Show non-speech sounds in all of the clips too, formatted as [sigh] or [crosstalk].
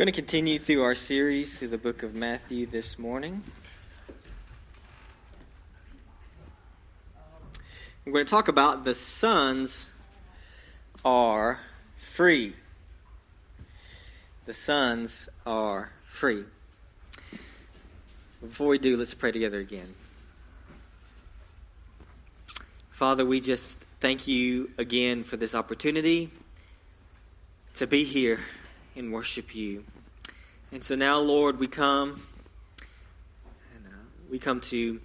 We're going to continue through our series through the book of Matthew this morning. We're going to talk about the sons are free. The sons are free. Before we do, let's pray together again. Father, we just thank you again for this opportunity to be here and worship you. And so now, Lord, we come and uh, we come to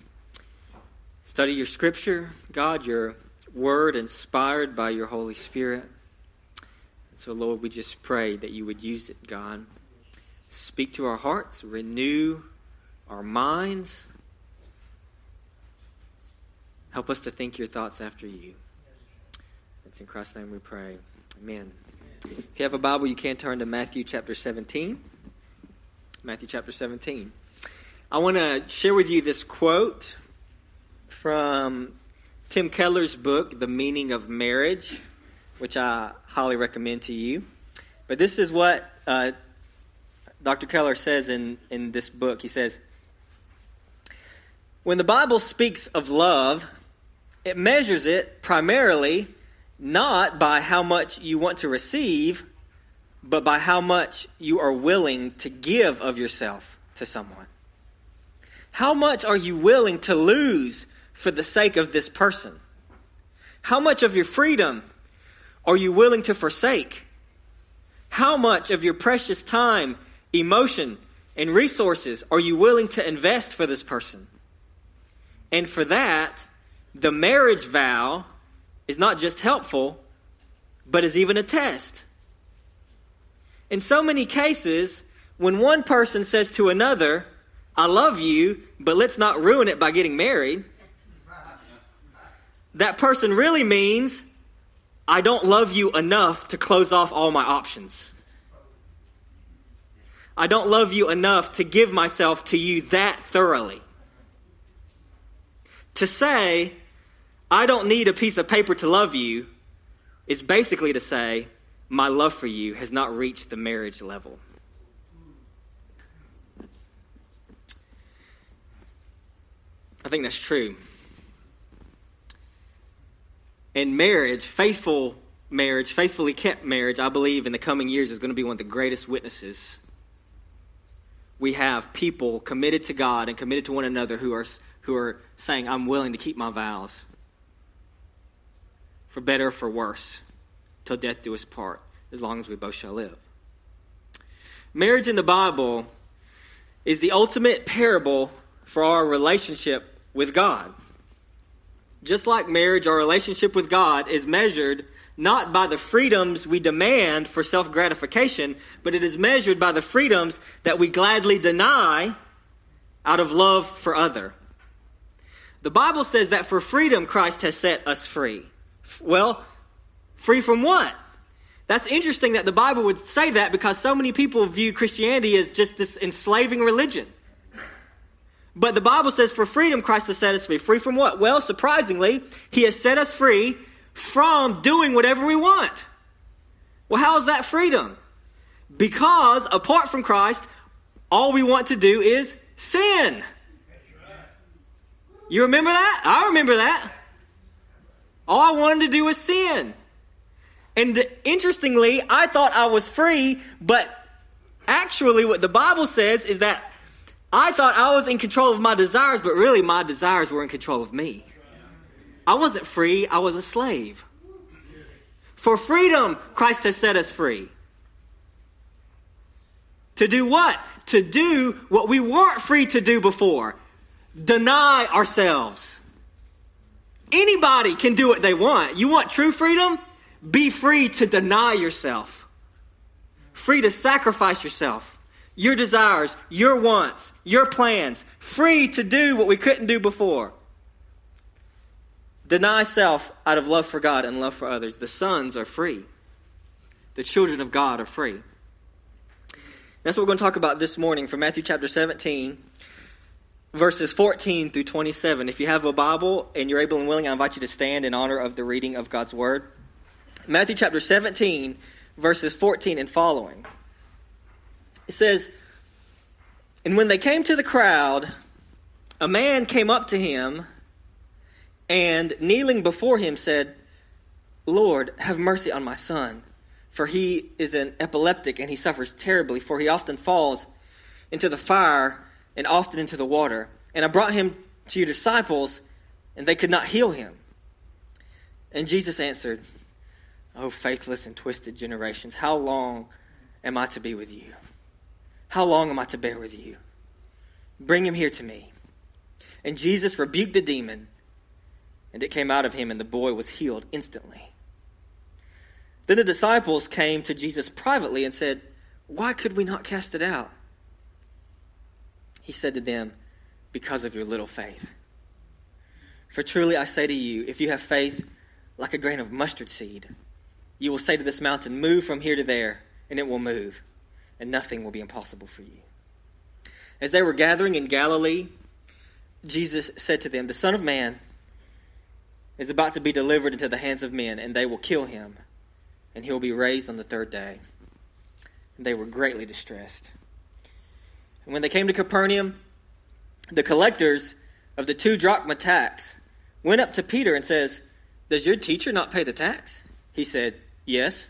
study your scripture, God, your word inspired by your Holy Spirit. And so, Lord, we just pray that you would use it, God. Speak to our hearts, renew our minds. Help us to think your thoughts after you. It's in Christ's name we pray. Amen. If you have a Bible, you can turn to Matthew chapter 17. Matthew chapter 17. I want to share with you this quote from Tim Keller's book, The Meaning of Marriage, which I highly recommend to you. But this is what uh, Dr. Keller says in, in this book. He says, When the Bible speaks of love, it measures it primarily not by how much you want to receive, but by how much you are willing to give of yourself to someone. How much are you willing to lose for the sake of this person? How much of your freedom are you willing to forsake? How much of your precious time, emotion, and resources are you willing to invest for this person? And for that, the marriage vow is not just helpful, but is even a test. In so many cases, when one person says to another, I love you, but let's not ruin it by getting married, that person really means, I don't love you enough to close off all my options. I don't love you enough to give myself to you that thoroughly. To say, I don't need a piece of paper to love you is basically to say, my love for you has not reached the marriage level. I think that's true. In marriage, faithful marriage, faithfully kept marriage, I believe in the coming years is going to be one of the greatest witnesses. We have people committed to God and committed to one another who are, who are saying, I'm willing to keep my vows for better or for worse, till death do us part, as long as we both shall live. Marriage in the Bible is the ultimate parable for our relationship with God. Just like marriage, our relationship with God is measured not by the freedoms we demand for self gratification, but it is measured by the freedoms that we gladly deny out of love for other. The Bible says that for freedom, Christ has set us free. Well, free from what? That's interesting that the Bible would say that because so many people view Christianity as just this enslaving religion. But the Bible says for freedom, Christ has set us free. Free from what? Well, surprisingly, He has set us free from doing whatever we want. Well, how is that freedom? Because apart from Christ, all we want to do is sin. You remember that? I remember that. All I wanted to do was sin. And interestingly, I thought I was free, but actually, what the Bible says is that I thought I was in control of my desires, but really, my desires were in control of me. I wasn't free, I was a slave. For freedom, Christ has set us free. To do what? To do what we weren't free to do before deny ourselves. Anybody can do what they want. You want true freedom? Be free to deny yourself, free to sacrifice yourself, your desires, your wants, your plans, free to do what we couldn't do before. Deny self out of love for God and love for others. The sons are free. The children of God are free. That's what we're going to talk about this morning from Matthew chapter 17, verses 14 through 27. If you have a Bible and you're able and willing, I invite you to stand in honor of the reading of God's Word. Matthew chapter 17, verses 14 and following. It says, And when they came to the crowd, a man came up to him and, kneeling before him, said, Lord, have mercy on my son, for he is an epileptic and he suffers terribly, for he often falls into the fire and often into the water. And I brought him to your disciples, and they could not heal him. And Jesus answered, Oh, faithless and twisted generations, how long am I to be with you? How long am I to bear with you? Bring him here to me. And Jesus rebuked the demon, and it came out of him, and the boy was healed instantly. Then the disciples came to Jesus privately and said, Why could we not cast it out? He said to them, Because of your little faith. For truly I say to you, if you have faith like a grain of mustard seed, you will say to this mountain, Move from here to there, and it will move, and nothing will be impossible for you. As they were gathering in Galilee, Jesus said to them, The Son of Man is about to be delivered into the hands of men, and they will kill him, and he will be raised on the third day. And they were greatly distressed. And when they came to Capernaum, the collectors of the two drachma tax went up to Peter and says, Does your teacher not pay the tax? He said, Yes.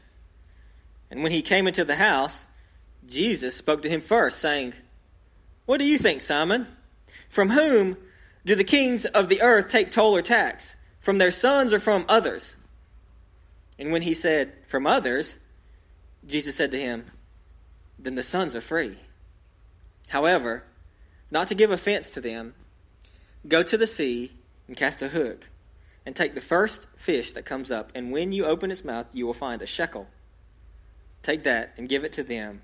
And when he came into the house, Jesus spoke to him first, saying, What do you think, Simon? From whom do the kings of the earth take toll or tax? From their sons or from others? And when he said, From others, Jesus said to him, Then the sons are free. However, not to give offense to them, go to the sea and cast a hook, and take the first fish that comes up, and when you open its mouth, you will find a shekel. Take that and give it to them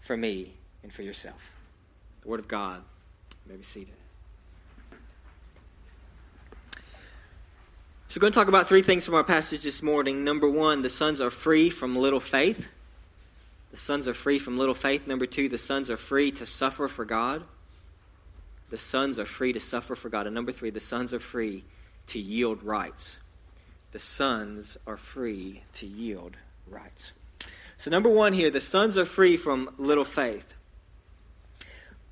for me and for yourself. The Word of God. You may be seated. So, we're going to talk about three things from our passage this morning. Number one, the sons are free from little faith. The sons are free from little faith. Number two, the sons are free to suffer for God. The sons are free to suffer for God. And number three, the sons are free to yield rights. The sons are free to yield rights. So, number one here, the sons are free from little faith.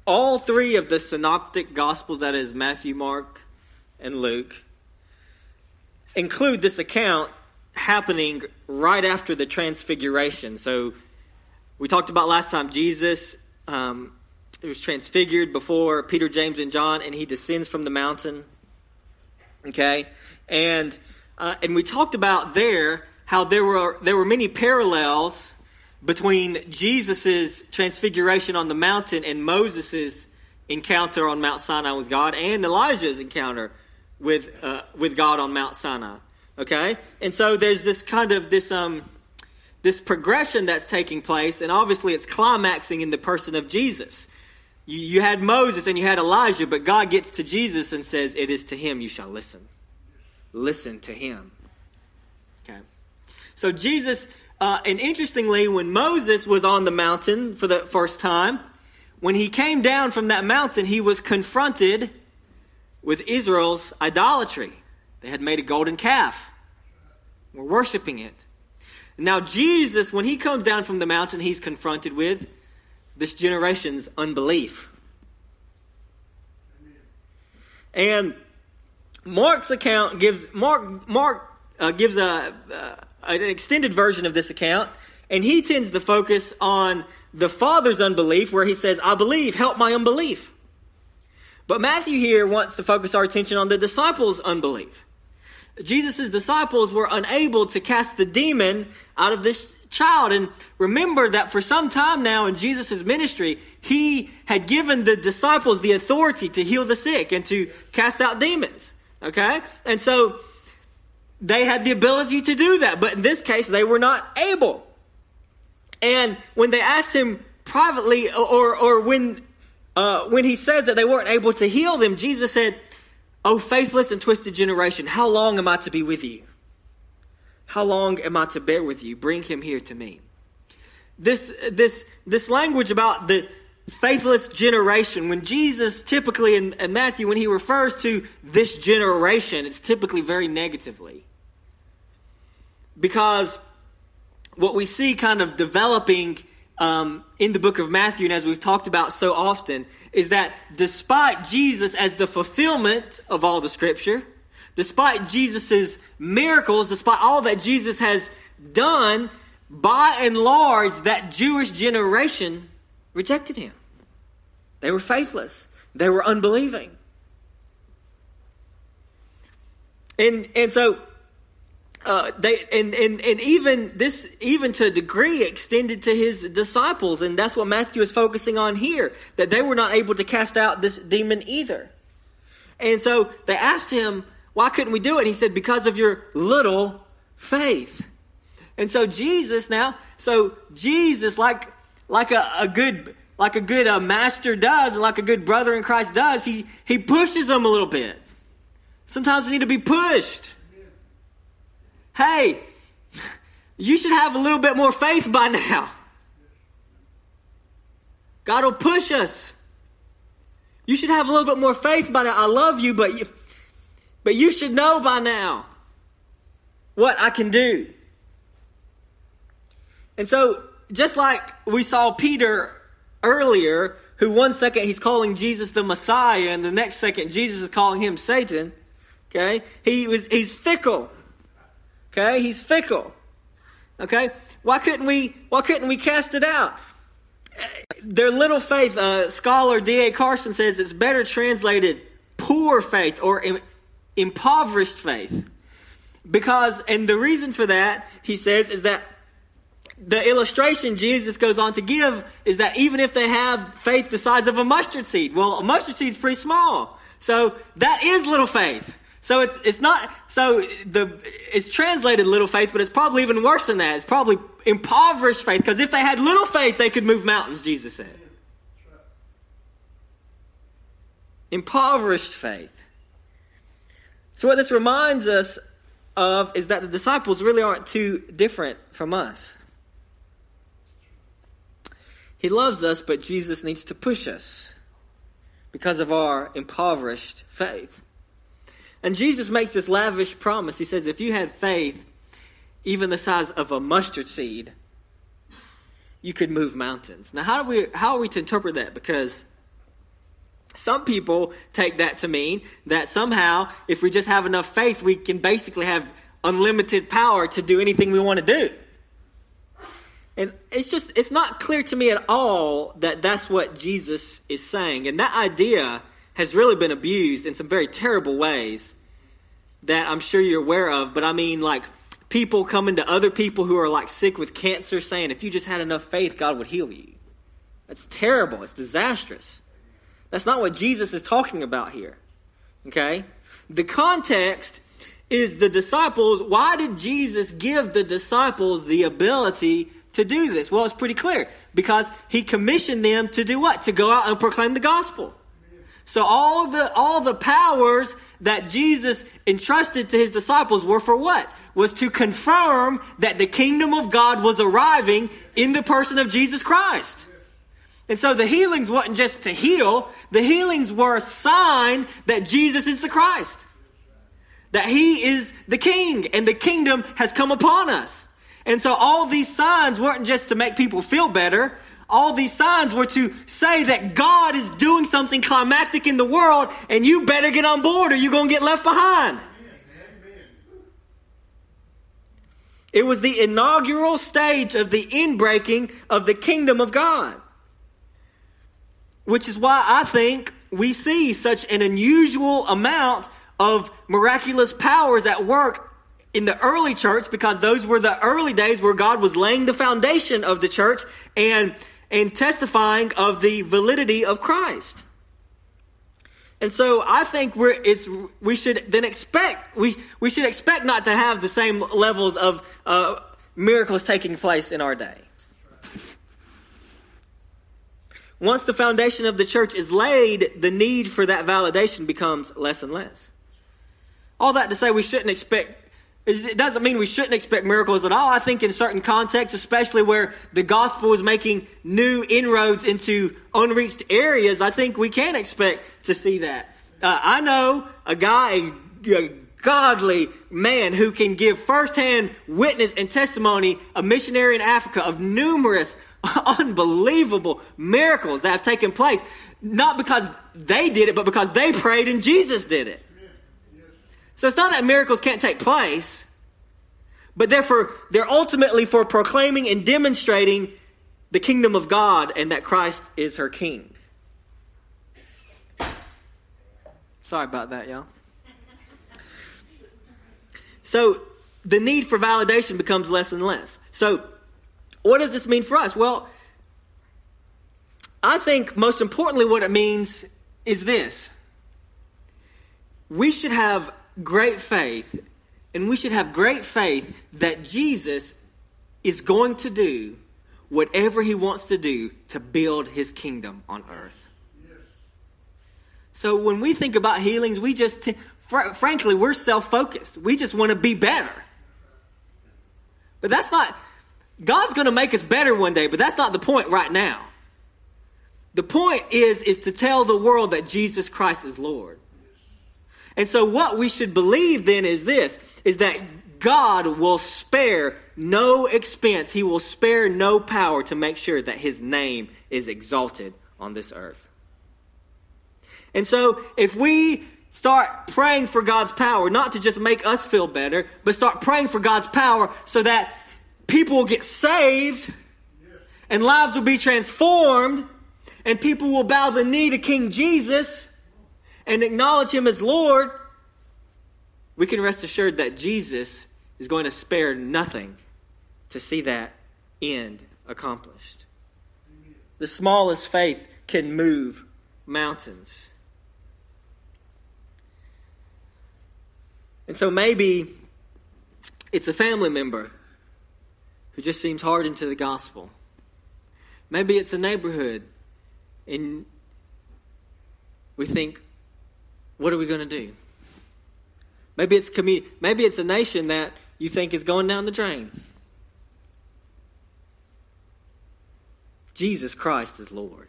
All three of the synoptic gospels, that is Matthew, Mark, and Luke, include this account happening right after the transfiguration. So, we talked about last time Jesus um, was transfigured before Peter, James, and John, and he descends from the mountain. Okay, and uh, and we talked about there how there were there were many parallels between Jesus' transfiguration on the mountain and Moses' encounter on Mount Sinai with God, and Elijah's encounter with uh, with God on Mount Sinai. Okay, and so there's this kind of this um this progression that's taking place, and obviously it's climaxing in the person of Jesus. You, you had Moses and you had Elijah, but God gets to Jesus and says, It is to him you shall listen. Listen to him. Okay. So Jesus, uh, and interestingly, when Moses was on the mountain for the first time, when he came down from that mountain, he was confronted with Israel's idolatry. They had made a golden calf, were worshiping it. Now, Jesus, when he comes down from the mountain, he's confronted with this generation's unbelief. And Mark's account gives Mark Mark uh, gives a uh, an extended version of this account, and he tends to focus on the father's unbelief, where he says, "I believe, help my unbelief." But Matthew here wants to focus our attention on the disciples' unbelief. Jesus' disciples were unable to cast the demon out of this child. And remember that for some time now in Jesus' ministry, he had given the disciples the authority to heal the sick and to cast out demons. Okay? And so they had the ability to do that. But in this case, they were not able. And when they asked him privately, or, or when, uh, when he says that they weren't able to heal them, Jesus said, O faithless and twisted generation, how long am I to be with you? How long am I to bear with you? Bring him here to me. This, this, this language about the faithless generation, when Jesus typically in, in Matthew, when he refers to this generation, it's typically very negatively. Because what we see kind of developing um, in the book of Matthew, and as we've talked about so often, is that despite Jesus as the fulfillment of all the scripture, despite Jesus' miracles, despite all that Jesus has done, by and large, that Jewish generation rejected him. They were faithless. They were unbelieving. And, and so uh, they and, and and even this even to a degree extended to his disciples. And that's what matthew is focusing on here that they were not able to cast out this demon either. And so they asked him why couldn't we do it? He said because of your little faith. And so jesus now so jesus like like a, a good like a good uh, master does and like a good brother in christ does he he pushes them a little bit. Sometimes we need to be pushed hey, you should have a little bit more faith by now. God will push us. You should have a little bit more faith by now. I love you, but you, but you should know by now what I can do. And so, just like we saw Peter earlier, who one second he's calling Jesus the Messiah, and the next second Jesus is calling him Satan. Okay, he was he's fickle. Okay, he's fickle. Okay, why couldn't we? Why couldn't we cast it out? Their little faith. Uh, scholar D.A. Carson says it's better translated poor faith or Im- impoverished faith, because and the reason for that he says is that the illustration Jesus goes on to give is that even if they have faith the size of a mustard seed, well, a mustard seed's pretty small. So that is little faith. So it's it's not so the it's translated little faith, but it's probably even worse than that. It's probably impoverished faith because if they had little faith, they could move mountains. Jesus said. Impoverished faith. So what this reminds us of is that the disciples really aren't too different from us. He loves us, but Jesus needs to push us because of our impoverished faith. And Jesus makes this lavish promise. He says, if you had faith, even the size of a mustard seed, you could move mountains. Now, how, do we, how are we to interpret that? Because some people take that to mean that somehow, if we just have enough faith, we can basically have unlimited power to do anything we want to do. And it's just, it's not clear to me at all that that's what Jesus is saying. And that idea has really been abused in some very terrible ways that I'm sure you're aware of. But I mean, like, people coming to other people who are like sick with cancer saying, if you just had enough faith, God would heal you. That's terrible. It's disastrous. That's not what Jesus is talking about here. Okay? The context is the disciples. Why did Jesus give the disciples the ability to do this? Well, it's pretty clear. Because he commissioned them to do what? To go out and proclaim the gospel. So all the all the powers that Jesus entrusted to his disciples were for what? Was to confirm that the kingdom of God was arriving in the person of Jesus Christ. And so the healings wasn't just to heal, the healings were a sign that Jesus is the Christ. That he is the king and the kingdom has come upon us. And so all these signs weren't just to make people feel better, all these signs were to say that God is doing something climactic in the world and you better get on board or you're going to get left behind. It was the inaugural stage of the inbreaking of the kingdom of God. Which is why I think we see such an unusual amount of miraculous powers at work in the early church because those were the early days where God was laying the foundation of the church and and testifying of the validity of Christ. And so I think we're, it's, we should then expect, we, we should expect not to have the same levels of uh, miracles taking place in our day. Once the foundation of the church is laid, the need for that validation becomes less and less. All that to say, we shouldn't expect it doesn't mean we shouldn't expect miracles at all. I think in certain contexts, especially where the gospel is making new inroads into unreached areas, I think we can expect to see that. Uh, I know a guy, a godly man who can give firsthand witness and testimony, a missionary in Africa of numerous [laughs] unbelievable miracles that have taken place, not because they did it, but because they prayed and Jesus did it. So it's not that miracles can't take place, but they're, for, they're ultimately for proclaiming and demonstrating the kingdom of God and that Christ is her king. Sorry about that, y'all. So the need for validation becomes less and less. So, what does this mean for us? Well, I think most importantly, what it means is this we should have great faith, and we should have great faith that Jesus is going to do whatever he wants to do to build his kingdom on earth. So when we think about healings, we just, t- fr- frankly, we're self focused. We just want to be better. But that's not, God's going to make us better one day, but that's not the point right now. The point is, is to tell the world that Jesus Christ is Lord. And so what we should believe then is this, is that God will spare no expense. He will spare no power to make sure that his name is exalted on this earth. And so if we start praying for God's power, not to just make us feel better, but start praying for God's power so that people will get saved and lives will be transformed and people will bow the knee to King Jesus and acknowledge him as Lord, we can rest assured that Jesus is going to spare nothing to see that end accomplished. The smallest faith can move mountains. And so maybe it's a family member who just seems hardened to the gospel. Maybe it's a neighborhood, and we think, what are we going to do? Maybe it's maybe it's a nation that you think is going down the drain. Jesus Christ is Lord.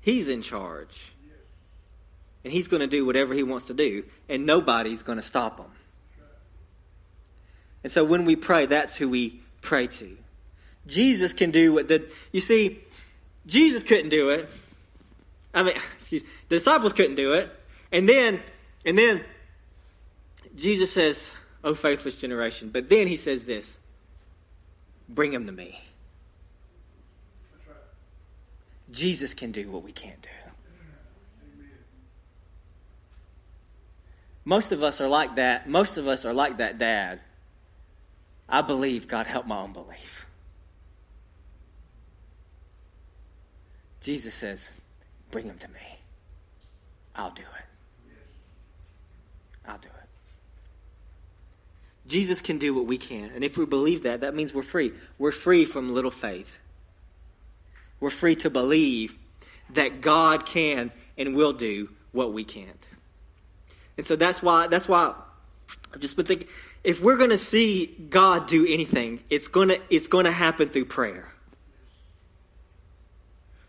He's in charge. And he's going to do whatever he wants to do, and nobody's going to stop him. And so when we pray, that's who we pray to. Jesus can do what the you see, Jesus couldn't do it. I mean, [laughs] excuse, the disciples couldn't do it. And then and then Jesus says, "Oh faithless generation." But then he says this, "Bring him to me." Jesus can do what we can't do. Most of us are like that. Most of us are like that dad. I believe, God, help my unbelief. Jesus says, Bring him to me. I'll do it. I'll do it. Jesus can do what we can. And if we believe that, that means we're free. We're free from little faith. We're free to believe that God can and will do what we can't. And so that's why that's why I've just been thinking if we're going to see God do anything, it's going to it's going to happen through prayer.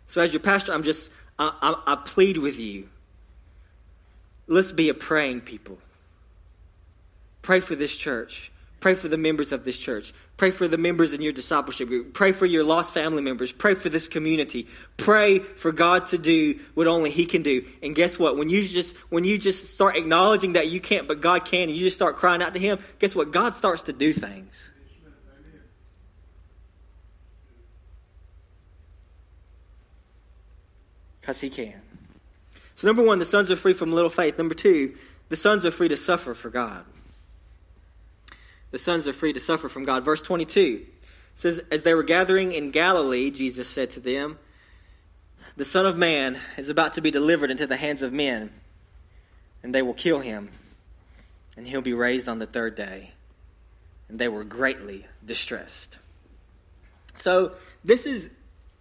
So as your pastor, I'm just I, I, I plead with you. Let's be a praying people. Pray for this church. Pray for the members of this church. Pray for the members in your discipleship group. Pray for your lost family members. Pray for this community. Pray for God to do what only He can do. And guess what? When you just when you just start acknowledging that you can't, but God can, and you just start crying out to Him, guess what? God starts to do things. Because He can. So number one, the sons are free from little faith. Number two, the sons are free to suffer for God the sons are free to suffer from God. Verse 22 says, As they were gathering in Galilee, Jesus said to them, The Son of Man is about to be delivered into the hands of men, and they will kill him, and he'll be raised on the third day. And they were greatly distressed. So this is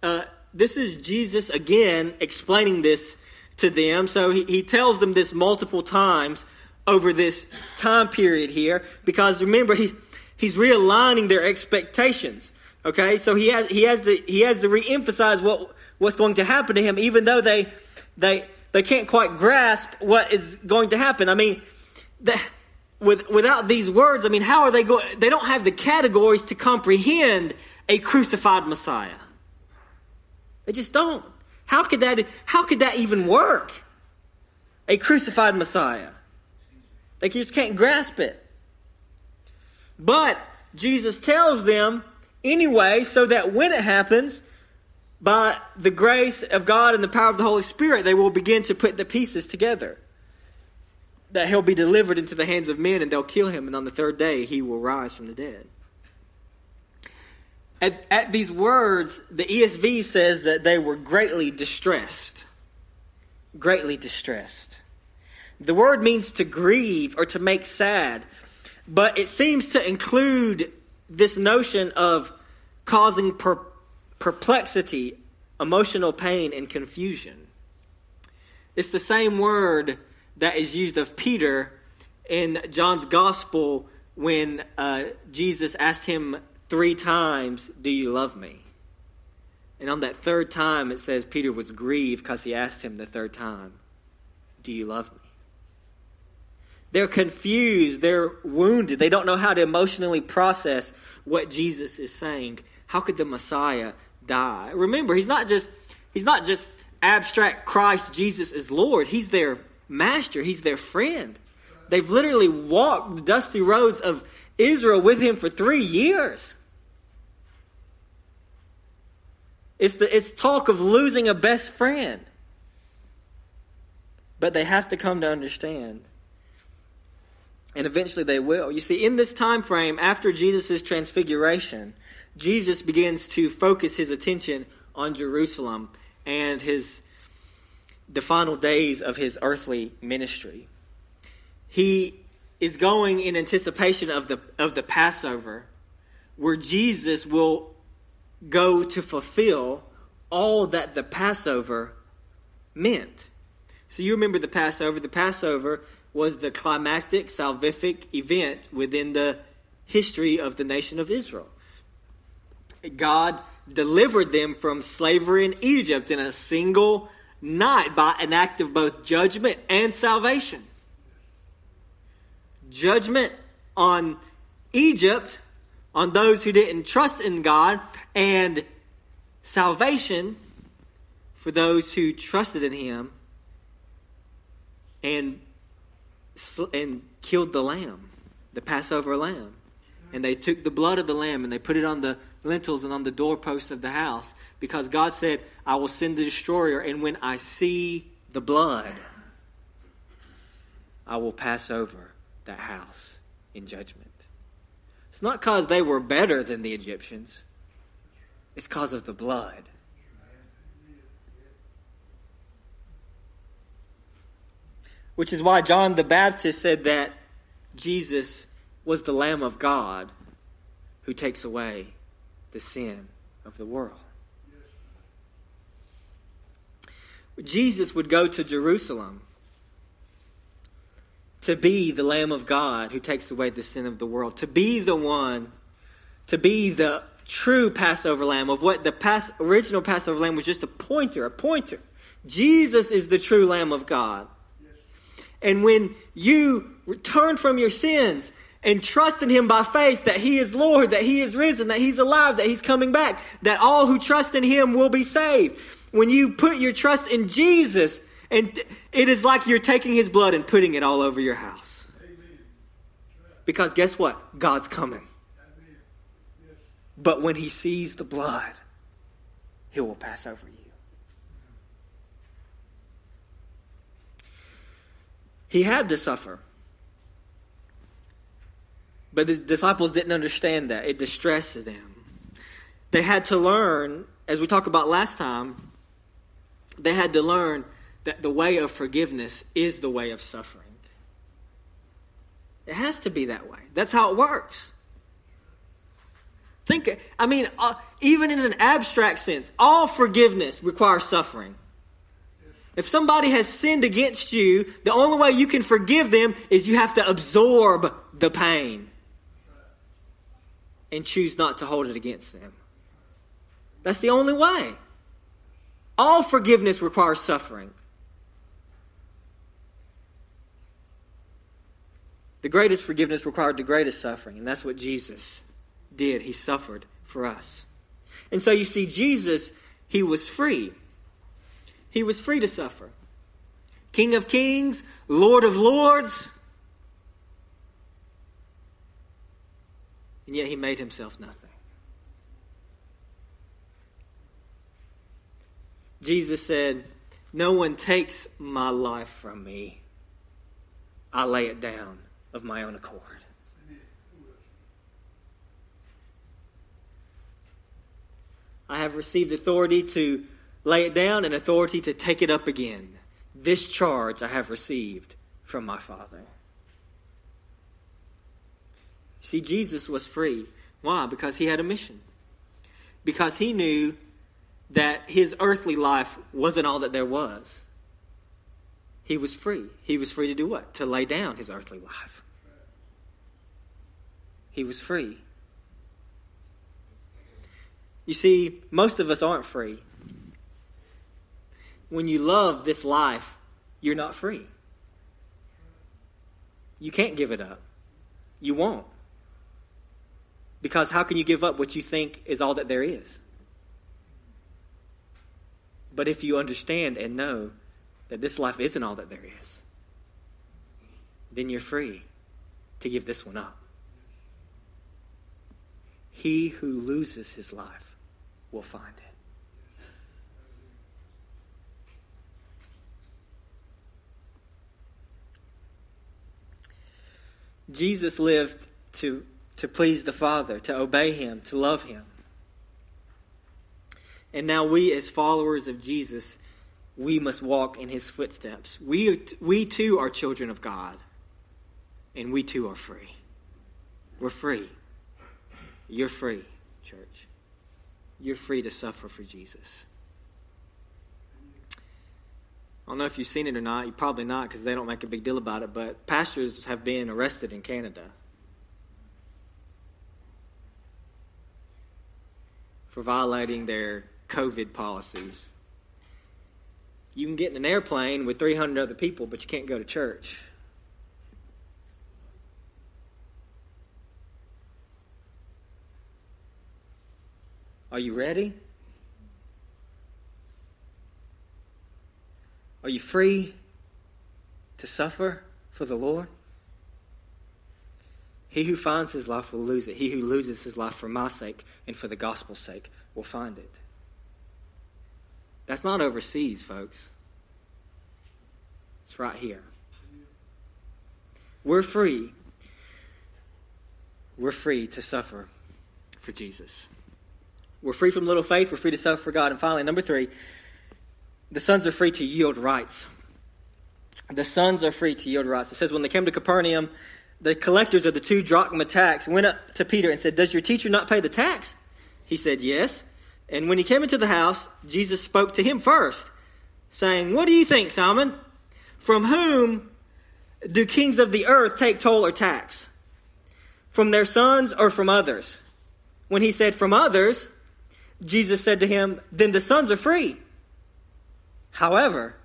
uh, this is Jesus again explaining this to them. So he, he tells them this multiple times over this time period here because remember he, he's realigning their expectations. Okay, so he has he has to he has to reemphasize what what's going to happen to him, even though they they they can't quite grasp what is going to happen. I mean, the, with, without these words, I mean, how are they going? They don't have the categories to comprehend a crucified Messiah. They just don't. How could that, how could that even work? A crucified Messiah. They just can't grasp it. But Jesus tells them anyway, so that when it happens, by the grace of God and the power of the Holy Spirit, they will begin to put the pieces together. That he'll be delivered into the hands of men and they'll kill him, and on the third day he will rise from the dead. At, at these words, the ESV says that they were greatly distressed. Greatly distressed. The word means to grieve or to make sad, but it seems to include this notion of causing per- perplexity, emotional pain, and confusion. It's the same word that is used of Peter in John's gospel when uh, Jesus asked him three times, Do you love me? And on that third time, it says Peter was grieved because he asked him the third time, Do you love me? They're confused. They're wounded. They don't know how to emotionally process what Jesus is saying. How could the Messiah die? Remember, he's not just he's not just abstract Christ Jesus is Lord. He's their master. He's their friend. They've literally walked the dusty roads of Israel with him for three years. It's, the, it's talk of losing a best friend. But they have to come to understand. And eventually they will. You see, in this time frame, after Jesus' transfiguration, Jesus begins to focus his attention on Jerusalem and his the final days of his earthly ministry. He is going in anticipation of the of the Passover where Jesus will go to fulfill all that the Passover meant. So you remember the Passover. The Passover was the climactic, salvific event within the history of the nation of Israel. God delivered them from slavery in Egypt in a single night by an act of both judgment and salvation. Judgment on Egypt on those who didn't trust in God, and salvation for those who trusted in Him and, and killed the lamb, the Passover lamb. And they took the blood of the lamb and they put it on the lintels and on the doorposts of the house because God said, I will send the destroyer, and when I see the blood, I will pass over that house in judgment. It's not because they were better than the Egyptians, it's because of the blood. Which is why John the Baptist said that Jesus was the Lamb of God who takes away the sin of the world. Jesus would go to Jerusalem to be the Lamb of God who takes away the sin of the world, to be the one, to be the true Passover lamb of what the original Passover lamb was just a pointer, a pointer. Jesus is the true Lamb of God. And when you return from your sins and trust in Him by faith that He is Lord, that He is risen, that He's alive, that He's coming back, that all who trust in Him will be saved. When you put your trust in Jesus, and it is like you're taking his blood and putting it all over your house. Because guess what? God's coming. But when he sees the blood, he will pass over you. He had to suffer. But the disciples didn't understand that. It distressed them. They had to learn, as we talked about last time, they had to learn that the way of forgiveness is the way of suffering. It has to be that way. That's how it works. Think, I mean, uh, even in an abstract sense, all forgiveness requires suffering. If somebody has sinned against you, the only way you can forgive them is you have to absorb the pain and choose not to hold it against them. That's the only way. All forgiveness requires suffering. The greatest forgiveness required the greatest suffering, and that's what Jesus did. He suffered for us. And so you see, Jesus, he was free. He was free to suffer. King of kings, Lord of lords. And yet he made himself nothing. Jesus said, No one takes my life from me. I lay it down of my own accord. I have received authority to lay it down and authority to take it up again. This charge I have received from my Father. See, Jesus was free. Why? Because he had a mission. Because he knew that his earthly life wasn't all that there was. He was free. He was free to do what? To lay down his earthly life. He was free. You see, most of us aren't free. When you love this life, you're not free. You can't give it up. You won't. Because how can you give up what you think is all that there is? But if you understand and know that this life isn't all that there is, then you're free to give this one up. He who loses his life will find it. Jesus lived to, to please the Father, to obey Him, to love Him. And now we, as followers of Jesus, we must walk in His footsteps. We, we too are children of God, and we too are free. We're free. You're free, church. You're free to suffer for Jesus. I don't know if you've seen it or not. You probably not because they don't make a big deal about it. But pastors have been arrested in Canada for violating their COVID policies. You can get in an airplane with 300 other people, but you can't go to church. Are you ready? Are you free to suffer for the Lord? He who finds his life will lose it. He who loses his life for my sake and for the gospel's sake will find it. That's not overseas, folks. It's right here. We're free. We're free to suffer for Jesus. We're free from little faith. We're free to suffer for God. And finally, number three, the sons are free to yield rights. The sons are free to yield rights. It says, when they came to Capernaum, the collectors of the two drachma tax went up to Peter and said, Does your teacher not pay the tax? He said, Yes. And when he came into the house, Jesus spoke to him first, saying, What do you think, Simon? From whom do kings of the earth take toll or tax? From their sons or from others? When he said, From others, Jesus said to him, Then the sons are free. However,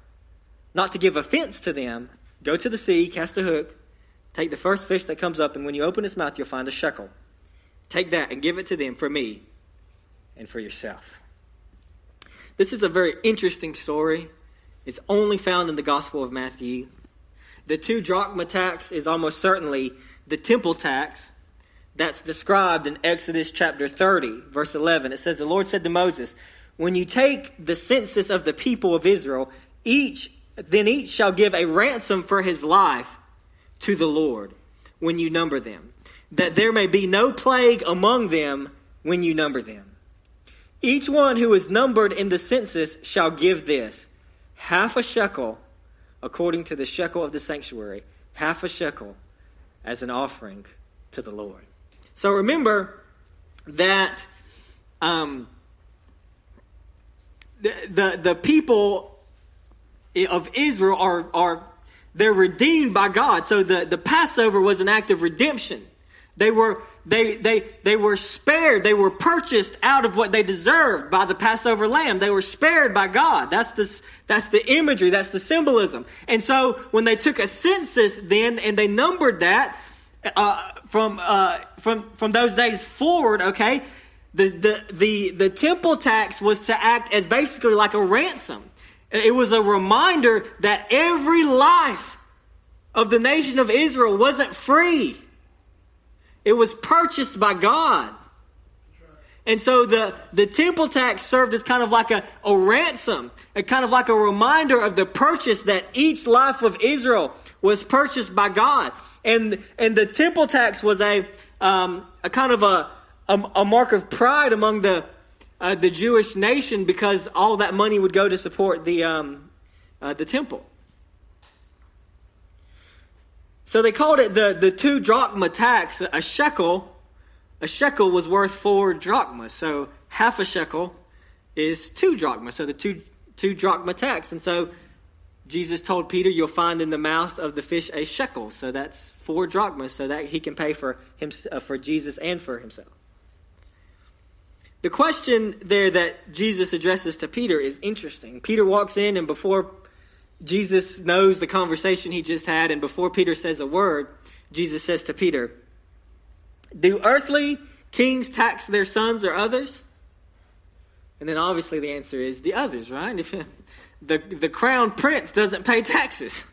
not to give offense to them, go to the sea, cast a hook, take the first fish that comes up, and when you open its mouth, you'll find a shekel. Take that and give it to them for me and for yourself. This is a very interesting story. It's only found in the Gospel of Matthew. The two drachma tax is almost certainly the temple tax that's described in Exodus chapter 30, verse 11. It says, The Lord said to Moses, when you take the census of the people of Israel, each then each shall give a ransom for his life to the Lord when you number them, that there may be no plague among them when you number them. Each one who is numbered in the census shall give this half a shekel according to the shekel of the sanctuary, half a shekel as an offering to the Lord. So remember that um, the, the, the people of Israel are, are they're redeemed by God. So the, the Passover was an act of redemption. They were they, they, they were spared. They were purchased out of what they deserved by the Passover lamb. They were spared by God. That's the, that's the imagery. That's the symbolism. And so when they took a census then and they numbered that, uh, from, uh, from, from those days forward, okay, the, the, the, the temple tax was to act as basically like a ransom. It was a reminder that every life of the nation of Israel wasn't free. It was purchased by God. And so the, the temple tax served as kind of like a, a ransom, a kind of like a reminder of the purchase that each life of Israel was purchased by God. And, and the temple tax was a, um, a kind of a, a, a, mark of pride among the, uh, the Jewish nation because all that money would go to support the, um, uh, the temple. So they called it the, the two drachma tax. A shekel, a shekel was worth four drachmas. So half a shekel is two drachmas. So the two, two drachma tax. And so Jesus told Peter, You'll find in the mouth of the fish a shekel. So that's four drachmas, so that he can pay for, him, uh, for Jesus and for himself. The question there that Jesus addresses to Peter is interesting. Peter walks in, and before Jesus knows the conversation he just had, and before Peter says a word, Jesus says to Peter, Do earthly kings tax their sons or others? And then obviously the answer is the others, right? [laughs] the, the crown prince doesn't pay taxes.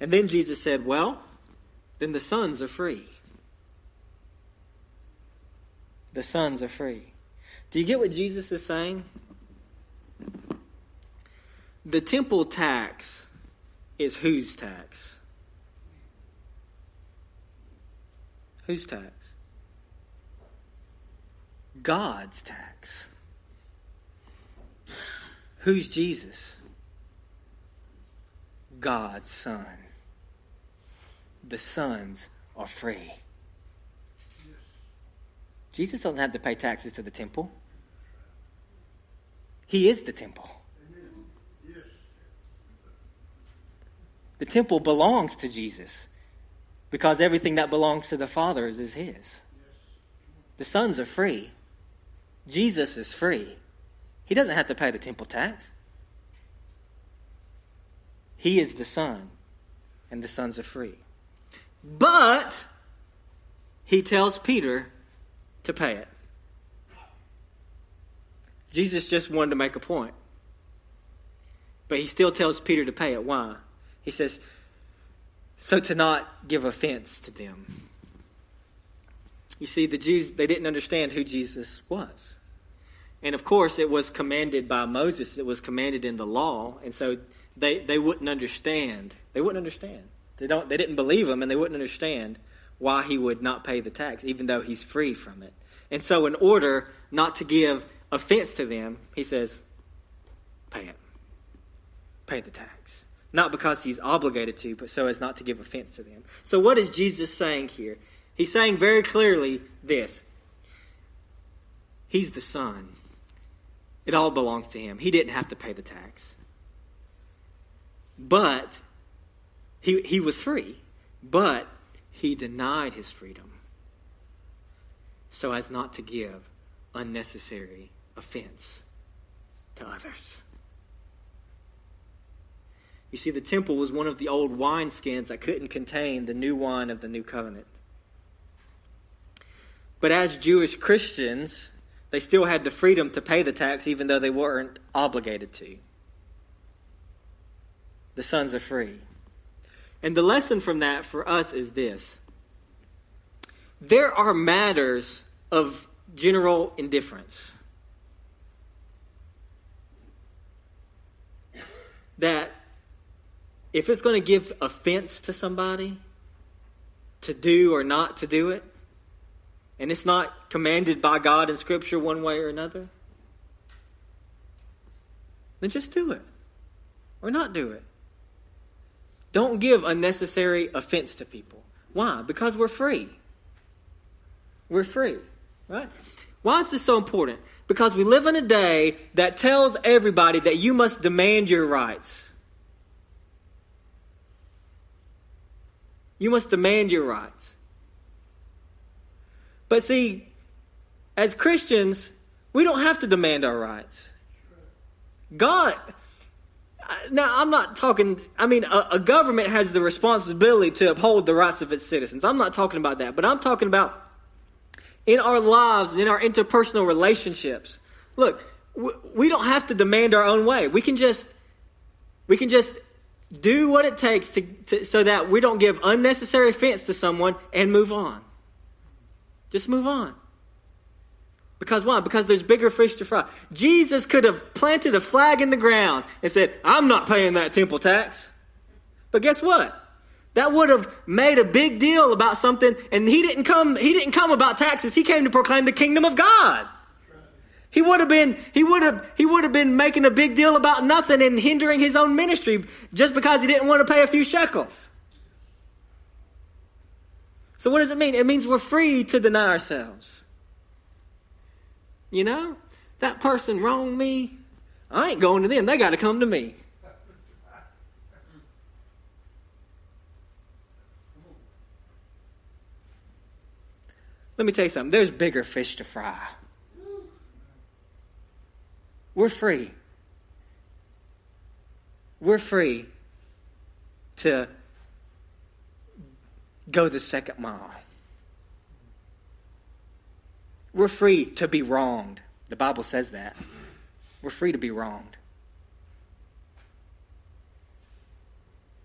And then Jesus said, Well, then the sons are free. The sons are free. Do you get what Jesus is saying? The temple tax is whose tax? Whose tax? God's tax. Who's Jesus? God's Son. The sons are free. Yes. Jesus doesn't have to pay taxes to the temple. He is the temple. The temple belongs to Jesus because everything that belongs to the Father is His. The sons are free. Jesus is free. He doesn't have to pay the temple tax. He is the Son, and the sons are free. But he tells Peter to pay it. Jesus just wanted to make a point. But he still tells Peter to pay it. Why? He says, so to not give offense to them. You see, the Jews, they didn't understand who Jesus was. And of course, it was commanded by Moses, it was commanded in the law. And so they, they wouldn't understand. They wouldn't understand. They, don't, they didn't believe him, and they wouldn't understand why he would not pay the tax, even though he's free from it. And so, in order not to give offense to them, he says, pay it. Pay the tax. Not because he's obligated to, but so as not to give offense to them. So, what is Jesus saying here? He's saying very clearly this He's the Son. It all belongs to him. He didn't have to pay the tax. But he, he was free, but he denied his freedom so as not to give unnecessary offense to others. You see, the temple was one of the old wineskins that couldn't contain the new wine of the new covenant. But as Jewish Christians, they still had the freedom to pay the tax even though they weren't obligated to. The sons are free. And the lesson from that for us is this there are matters of general indifference. That if it's going to give offense to somebody to do or not to do it, and it's not commanded by God in Scripture one way or another, then just do it or not do it. Don't give unnecessary offense to people. Why? Because we're free. We're free. Right? Why is this so important? Because we live in a day that tells everybody that you must demand your rights. You must demand your rights. But see, as Christians, we don't have to demand our rights. God, now I'm not talking, I mean, a, a, government has the responsibility to uphold the rights of its citizens. I'm not talking about that, but I'm talking about in our lives and in our interpersonal relationships. Look, we don't have to demand our own way. We can just, we can just do what it takes to, to so that we don't give unnecessary offense to someone and move on. Just move on. Because why? Because there's bigger fish to fry. Jesus could have planted a flag in the ground and said, I'm not paying that temple tax. But guess what? That would have made a big deal about something, and he didn't come, he didn't come about taxes. He came to proclaim the kingdom of God. He would have been, he would have, he would have been making a big deal about nothing and hindering his own ministry just because he didn't want to pay a few shekels. So what does it mean? It means we're free to deny ourselves. You know, that person wronged me. I ain't going to them. They got to come to me. Let me tell you something. There's bigger fish to fry. We're free. We're free to go the second mile. We're free to be wronged. The Bible says that. We're free to be wronged.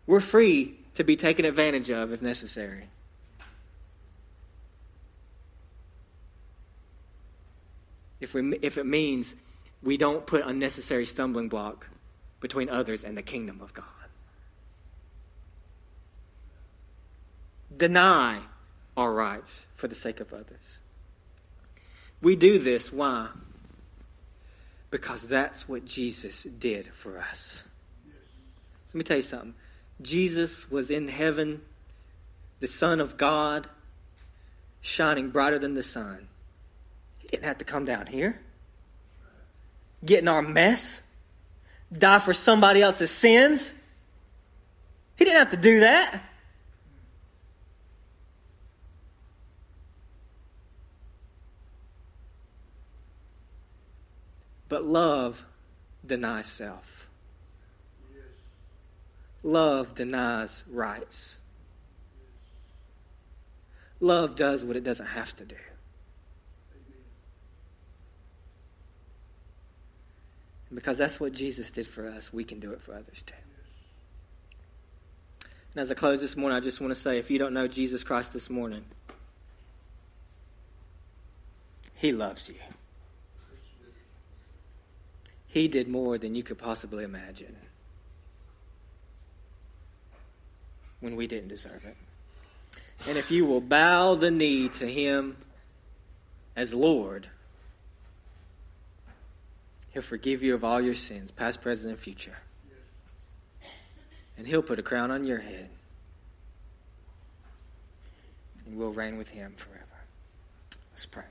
We're free to be taken advantage of if necessary. If, we, if it means we don't put unnecessary stumbling block between others and the kingdom of God. Deny our rights for the sake of others. We do this. Why? Because that's what Jesus did for us. Let me tell you something. Jesus was in heaven, the Son of God, shining brighter than the sun. He didn't have to come down here, get in our mess, die for somebody else's sins. He didn't have to do that. But love denies self. Love denies rights. Love does what it doesn't have to do. Because that's what Jesus did for us, we can do it for others too. And as I close this morning, I just want to say if you don't know Jesus Christ this morning, He loves you. He did more than you could possibly imagine when we didn't deserve it. And if you will bow the knee to Him as Lord, He'll forgive you of all your sins, past, present, and future. And He'll put a crown on your head. And we'll reign with Him forever. Let's pray.